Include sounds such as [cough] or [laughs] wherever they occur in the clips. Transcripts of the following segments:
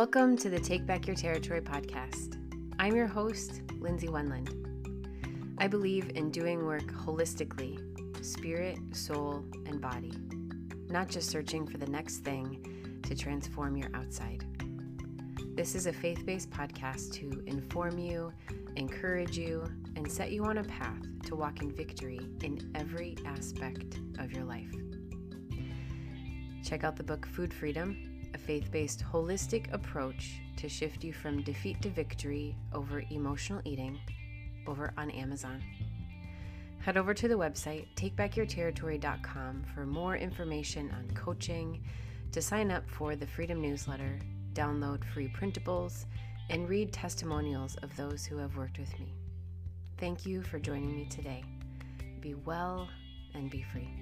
Welcome to the Take Back Your Territory podcast. I'm your host, Lindsay Wenland. I believe in doing work holistically spirit, soul, and body, not just searching for the next thing to transform your outside. This is a faith based podcast to inform you, encourage you, and set you on a path to walk in victory in every aspect of your life. Check out the book Food Freedom a faith based holistic approach to shift you from defeat to victory over emotional eating over on Amazon. Head over to the website takebackyourterritory.com for more information on coaching, to sign up for the Freedom newsletter, download free printables, and read testimonials of those who have worked with me. Thank you for joining me today. Be well and be free.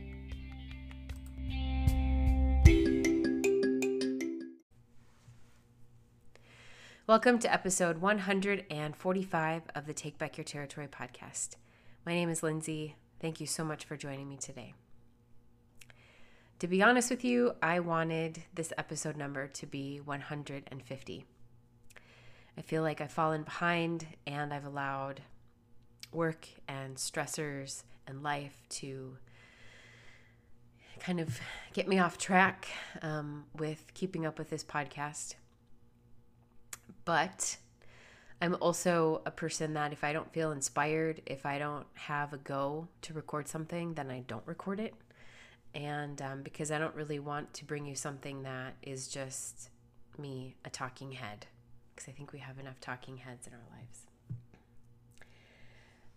Welcome to episode 145 of the Take Back Your Territory podcast. My name is Lindsay. Thank you so much for joining me today. To be honest with you, I wanted this episode number to be 150. I feel like I've fallen behind and I've allowed work and stressors and life to kind of get me off track um, with keeping up with this podcast but I'm also a person that if I don't feel inspired, if I don't have a go to record something, then I don't record it. And um, because I don't really want to bring you something that is just me, a talking head, because I think we have enough talking heads in our lives.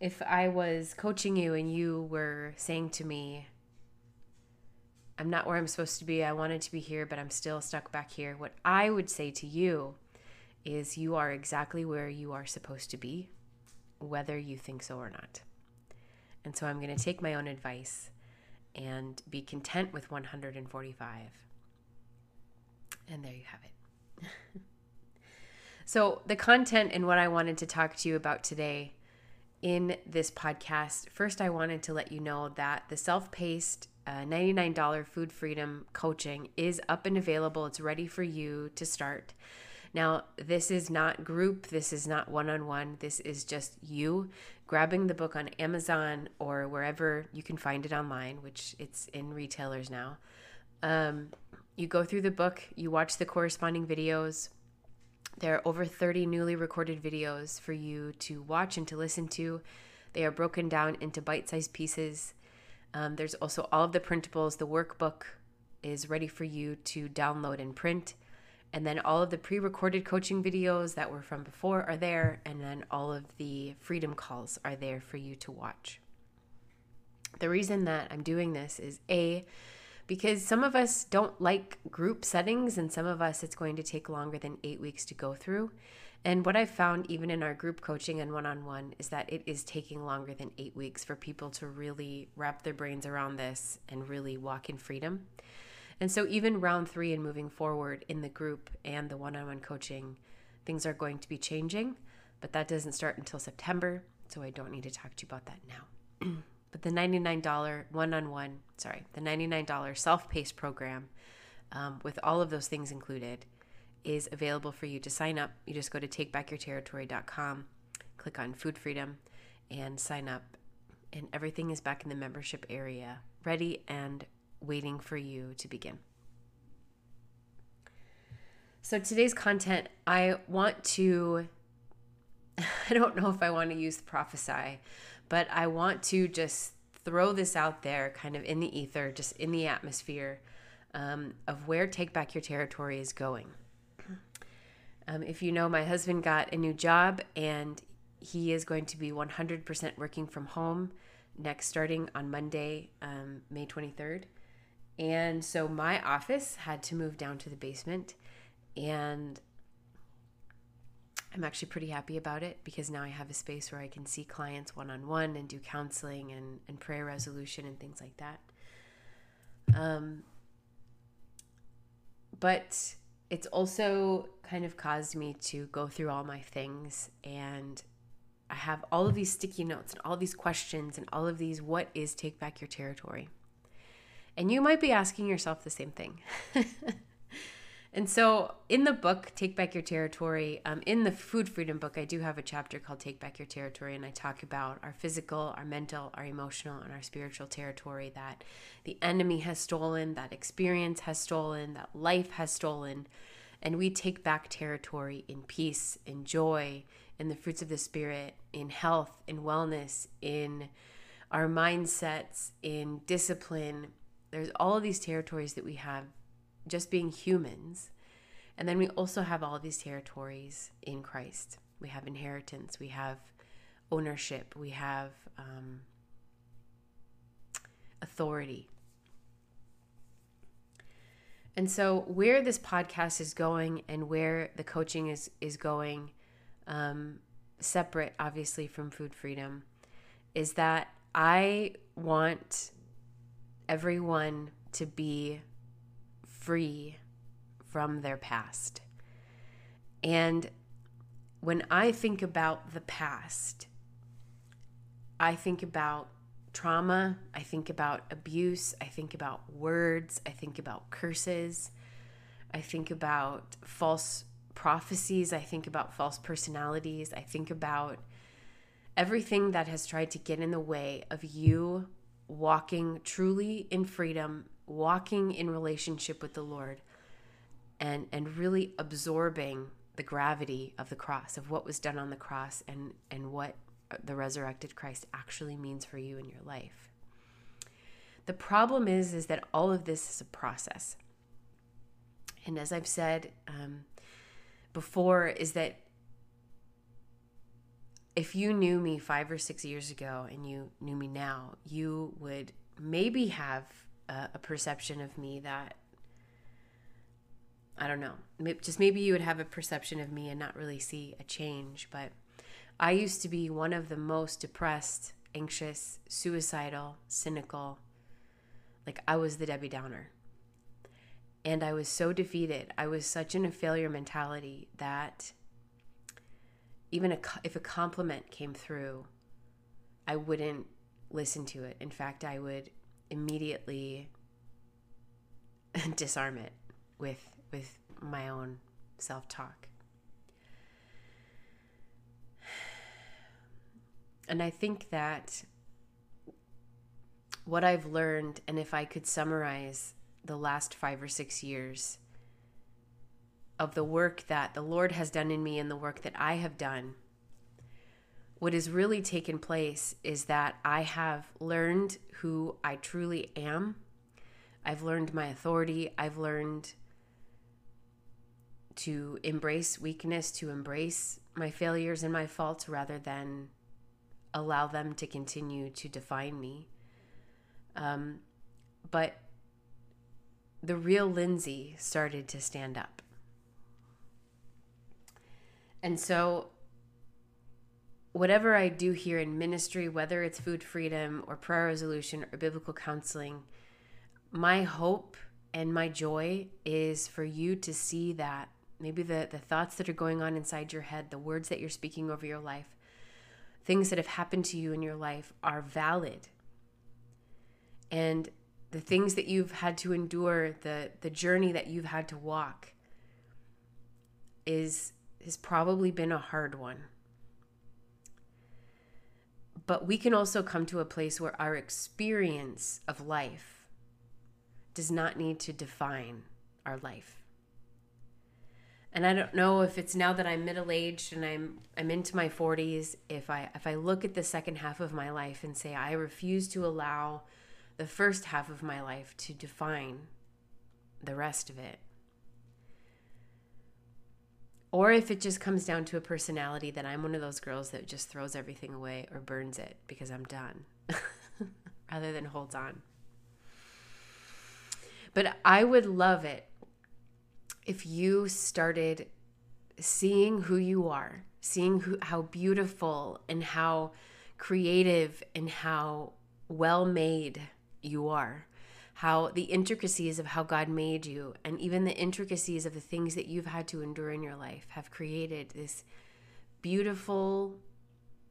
If I was coaching you and you were saying to me, I'm not where I'm supposed to be, I wanted to be here, but I'm still stuck back here, what I would say to you is you are exactly where you are supposed to be, whether you think so or not. And so I'm going to take my own advice and be content with 145. And there you have it. [laughs] so, the content and what I wanted to talk to you about today in this podcast first, I wanted to let you know that the self paced uh, $99 food freedom coaching is up and available. It's ready for you to start. Now, this is not group, this is not one on one, this is just you grabbing the book on Amazon or wherever you can find it online, which it's in retailers now. Um, you go through the book, you watch the corresponding videos. There are over 30 newly recorded videos for you to watch and to listen to. They are broken down into bite sized pieces. Um, there's also all of the printables. The workbook is ready for you to download and print. And then all of the pre recorded coaching videos that were from before are there. And then all of the freedom calls are there for you to watch. The reason that I'm doing this is A, because some of us don't like group settings, and some of us it's going to take longer than eight weeks to go through. And what I've found, even in our group coaching and one on one, is that it is taking longer than eight weeks for people to really wrap their brains around this and really walk in freedom. And so, even round three and moving forward in the group and the one on one coaching, things are going to be changing, but that doesn't start until September. So, I don't need to talk to you about that now. [clears throat] but the $99 one on one, sorry, the $99 self paced program um, with all of those things included is available for you to sign up. You just go to takebackyourterritory.com, click on Food Freedom, and sign up. And everything is back in the membership area, ready and waiting for you to begin. So, today's content, I want to, [laughs] I don't know if I want to use prophesy, but I want to just throw this out there kind of in the ether, just in the atmosphere um, of where Take Back Your Territory is going. [clears throat] Um, if you know, my husband got a new job and he is going to be 100% working from home next starting on Monday, um, May 23rd. And so my office had to move down to the basement. And I'm actually pretty happy about it because now I have a space where I can see clients one on one and do counseling and, and prayer resolution and things like that. Um, but it's also kind of caused me to go through all my things and I have all of these sticky notes and all these questions and all of these what is take back your territory. And you might be asking yourself the same thing. [laughs] And so, in the book, Take Back Your Territory, um, in the food freedom book, I do have a chapter called Take Back Your Territory, and I talk about our physical, our mental, our emotional, and our spiritual territory that the enemy has stolen, that experience has stolen, that life has stolen. And we take back territory in peace, in joy, in the fruits of the Spirit, in health, in wellness, in our mindsets, in discipline. There's all of these territories that we have just being humans. And then we also have all these territories in Christ. We have inheritance, we have ownership, we have um, authority. And so, where this podcast is going and where the coaching is is going, um, separate obviously from food freedom, is that I want everyone to be free from their past. And when I think about the past, I think about trauma, I think about abuse, I think about words, I think about curses, I think about false prophecies, I think about false personalities, I think about everything that has tried to get in the way of you walking truly in freedom walking in relationship with the Lord and and really absorbing the gravity of the cross of what was done on the cross and and what the resurrected Christ actually means for you in your life. The problem is is that all of this is a process. And as I've said um, before, is that if you knew me five or six years ago and you knew me now, you would maybe have a, a perception of me that I don't know. Just maybe you would have a perception of me and not really see a change. But I used to be one of the most depressed, anxious, suicidal, cynical. Like I was the Debbie Downer. And I was so defeated. I was such in a failure mentality that even a, if a compliment came through, I wouldn't listen to it. In fact, I would immediately [laughs] disarm it with with my own self-talk. And I think that what I've learned, and if I could summarize the last five or six years of the work that the Lord has done in me and the work that I have done what has really taken place is that I have learned who I truly am. I've learned my authority. I've learned to embrace weakness, to embrace my failures and my faults rather than allow them to continue to define me. Um, but the real Lindsay started to stand up. And so whatever I do here in ministry, whether it's food freedom or prayer resolution or biblical counseling, my hope and my joy is for you to see that maybe the, the thoughts that are going on inside your head, the words that you're speaking over your life, things that have happened to you in your life are valid. And the things that you've had to endure, the, the journey that you've had to walk is has probably been a hard one but we can also come to a place where our experience of life does not need to define our life. And I don't know if it's now that I'm middle-aged and I'm I'm into my 40s if I if I look at the second half of my life and say I refuse to allow the first half of my life to define the rest of it or if it just comes down to a personality that I'm one of those girls that just throws everything away or burns it because I'm done [laughs] rather than holds on. But I would love it if you started seeing who you are, seeing who, how beautiful and how creative and how well made you are how the intricacies of how God made you and even the intricacies of the things that you've had to endure in your life have created this beautiful,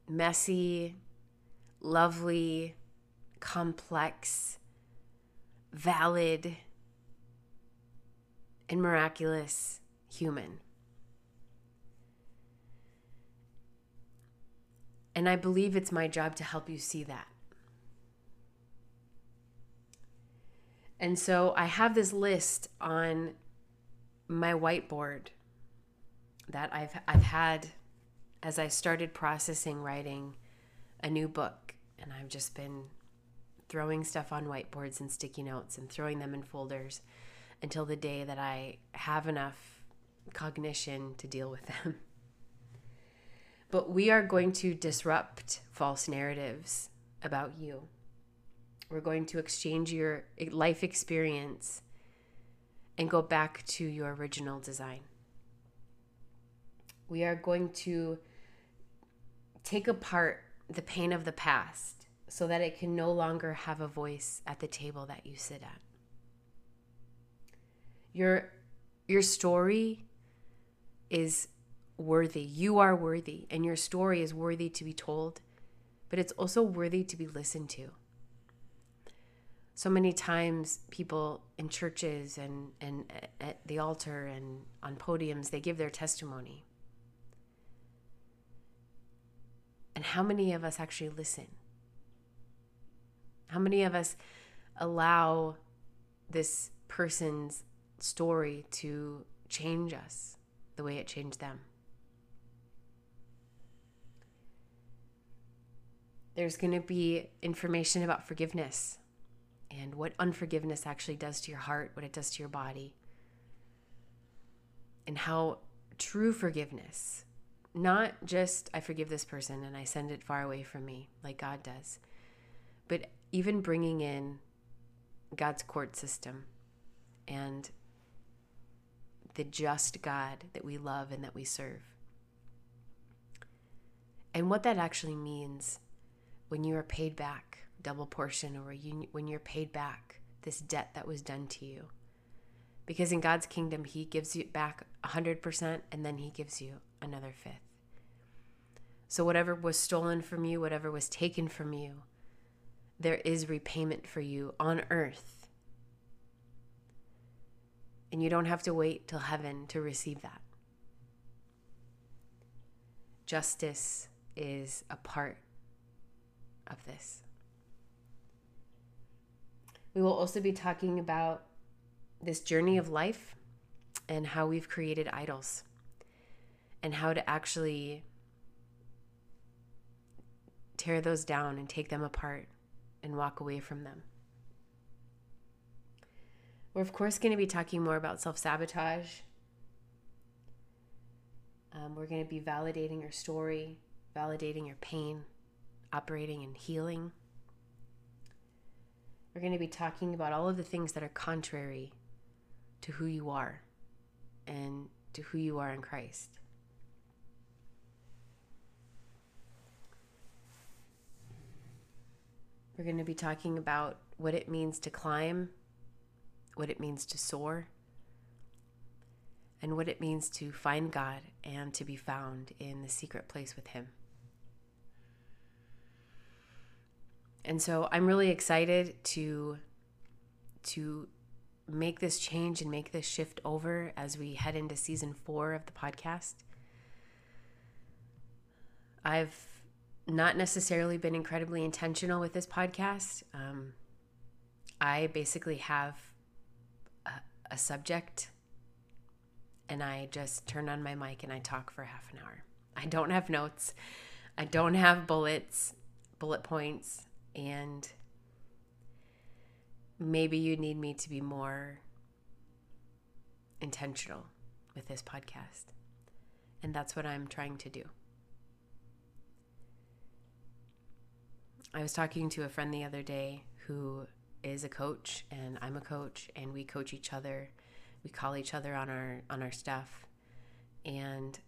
messy, lovely, complex, valid, and miraculous human. And I believe it's my job to help you see that. And so I have this list on my whiteboard that I've I've had as I started processing writing a new book and I've just been throwing stuff on whiteboards and sticky notes and throwing them in folders until the day that I have enough cognition to deal with them. [laughs] But we are going to disrupt false narratives about you. We're going to exchange your life experience and go back to your original design. We are going to take apart the pain of the past so that it can no longer have a voice at the table that you sit at. Your your story is worthy. You are worthy and your story is worthy to be told, but it's also worthy to be listened to. So many times people in churches and and at the altar and on podiums they give their testimony. And how many of us actually listen? How many of us allow this person's story to change us the way it changed them? There's going to be information about forgiveness and what unforgiveness actually does to your heart, what it does to your body, and how true forgiveness, not just I forgive this person and I send it far away from me like God does, but even bringing in God's court system and the just God that we love and that we serve. And what that actually means when you are paid back double portion or when you're paid back this debt that was done to you. Because in God's kingdom, He gives you back 100% and then He gives you another fifth. So, whatever was stolen from you, whatever was taken from you, there is repayment for you on earth. And you don't have to wait till heaven to receive that. Justice is a part of this. We will also be talking about this journey of life and how we've created idols and how to actually tear those down and take them apart and walk away from them. We're, of course, going to be talking more about self sabotage. Um, we're going to be validating your story, validating your pain, operating and healing. We're going to be talking about all of the things that are contrary to who you are and to who you are in Christ. We're going to be talking about what it means to climb, what it means to soar, and what it means to find God and to be found in the secret place with Him. And so I'm really excited to to make this change and make this shift over as we head into season 4 of the podcast. I've not necessarily been incredibly intentional with this podcast. Um, I basically have a, a subject and I just turn on my mic and I talk for half an hour. I don't have notes. I don't have bullets, bullet points, and maybe you need me to be more intentional with this podcast. And that's what I'm trying to do. I was talking to a friend the other day who is a coach and I'm a coach and we coach each other. We call each other on our on our stuff. And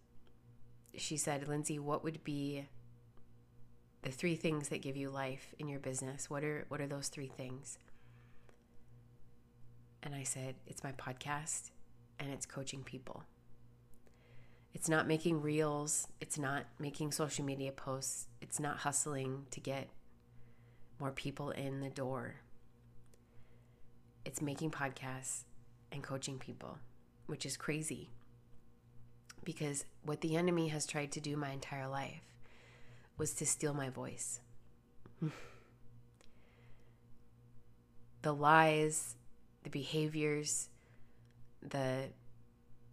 she said, "Lindsay, what would be the three things that give you life in your business? What are what are those three things?" And I said, "It's my podcast and it's coaching people." It's not making reels, it's not making social media posts, it's not hustling to get more people in the door. It's making podcasts and coaching people. which is crazy because what the enemy has tried to do my entire life was to steal my voice. the lies, the behaviors, the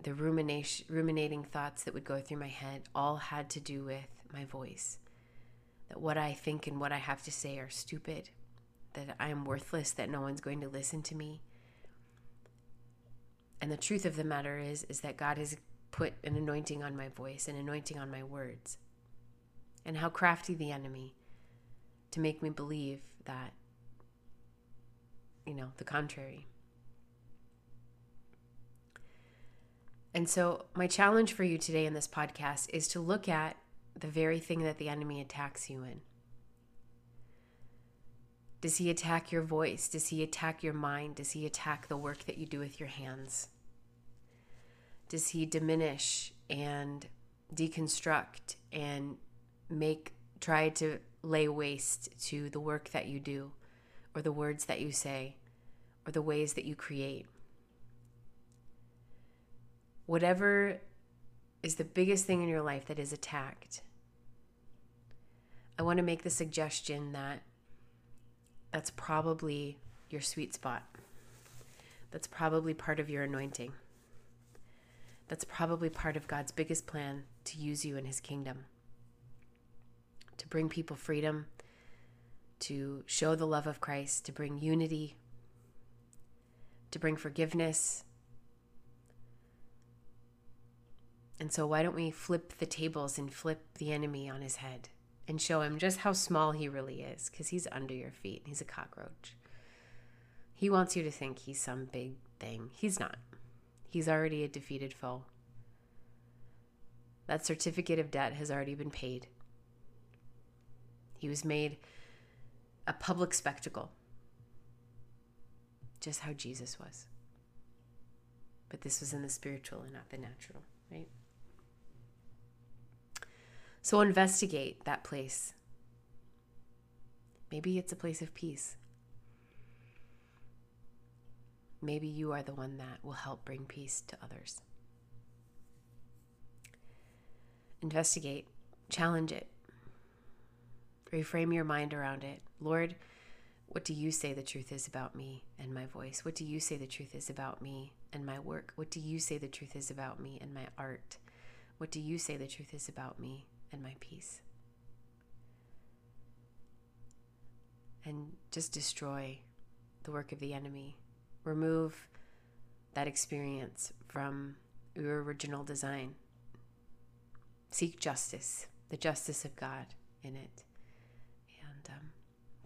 the rumination ruminating thoughts that would go through my head all had to do with my voice. That what I think and what I have to say are stupid, that I am worthless, that no one's going to listen to me. And the truth of the matter is is that God has put an anointing on my voice, an anointing on my words. And how crafty the enemy to make me believe that you know, the contrary. And so, my challenge for you today in this podcast is to look at the very thing that the enemy attacks you in. Does he attack your voice? Does he attack your mind? Does he attack the work that you do with your hands? Does he diminish and deconstruct and make, try to lay waste to the work that you do or the words that you say or the ways that you create? Whatever is the biggest thing in your life that is attacked, I want to make the suggestion that that's probably your sweet spot. That's probably part of your anointing. That's probably part of God's biggest plan to use you in His kingdom, bring people freedom, to show the love of Christ, to bring unity, to bring forgiveness. And so, why don't we flip the tables and flip the enemy on his head? and show him just how small he really is because he's under your feet. He's a cockroach. He wants you to think he's some big thing. He's not. He's already a defeated foe. That certificate of debt has already been paid. He was made a public spectacle, just how Jesus was. But this was in the spiritual and not the natural, right? So investigate that place. Maybe it's a place of peace. Maybe you are the one that will help bring peace to others. Investigate, challenge it, reframe your mind around it. Lord, what do you say the truth is about me and my voice? What do you say the truth is about me and my work? What do you say the truth is about me and my art? What do you say the truth is about me and my peace. And just destroy the work of the enemy. Remove that experience from your original design. Seek justice, the justice of God in it,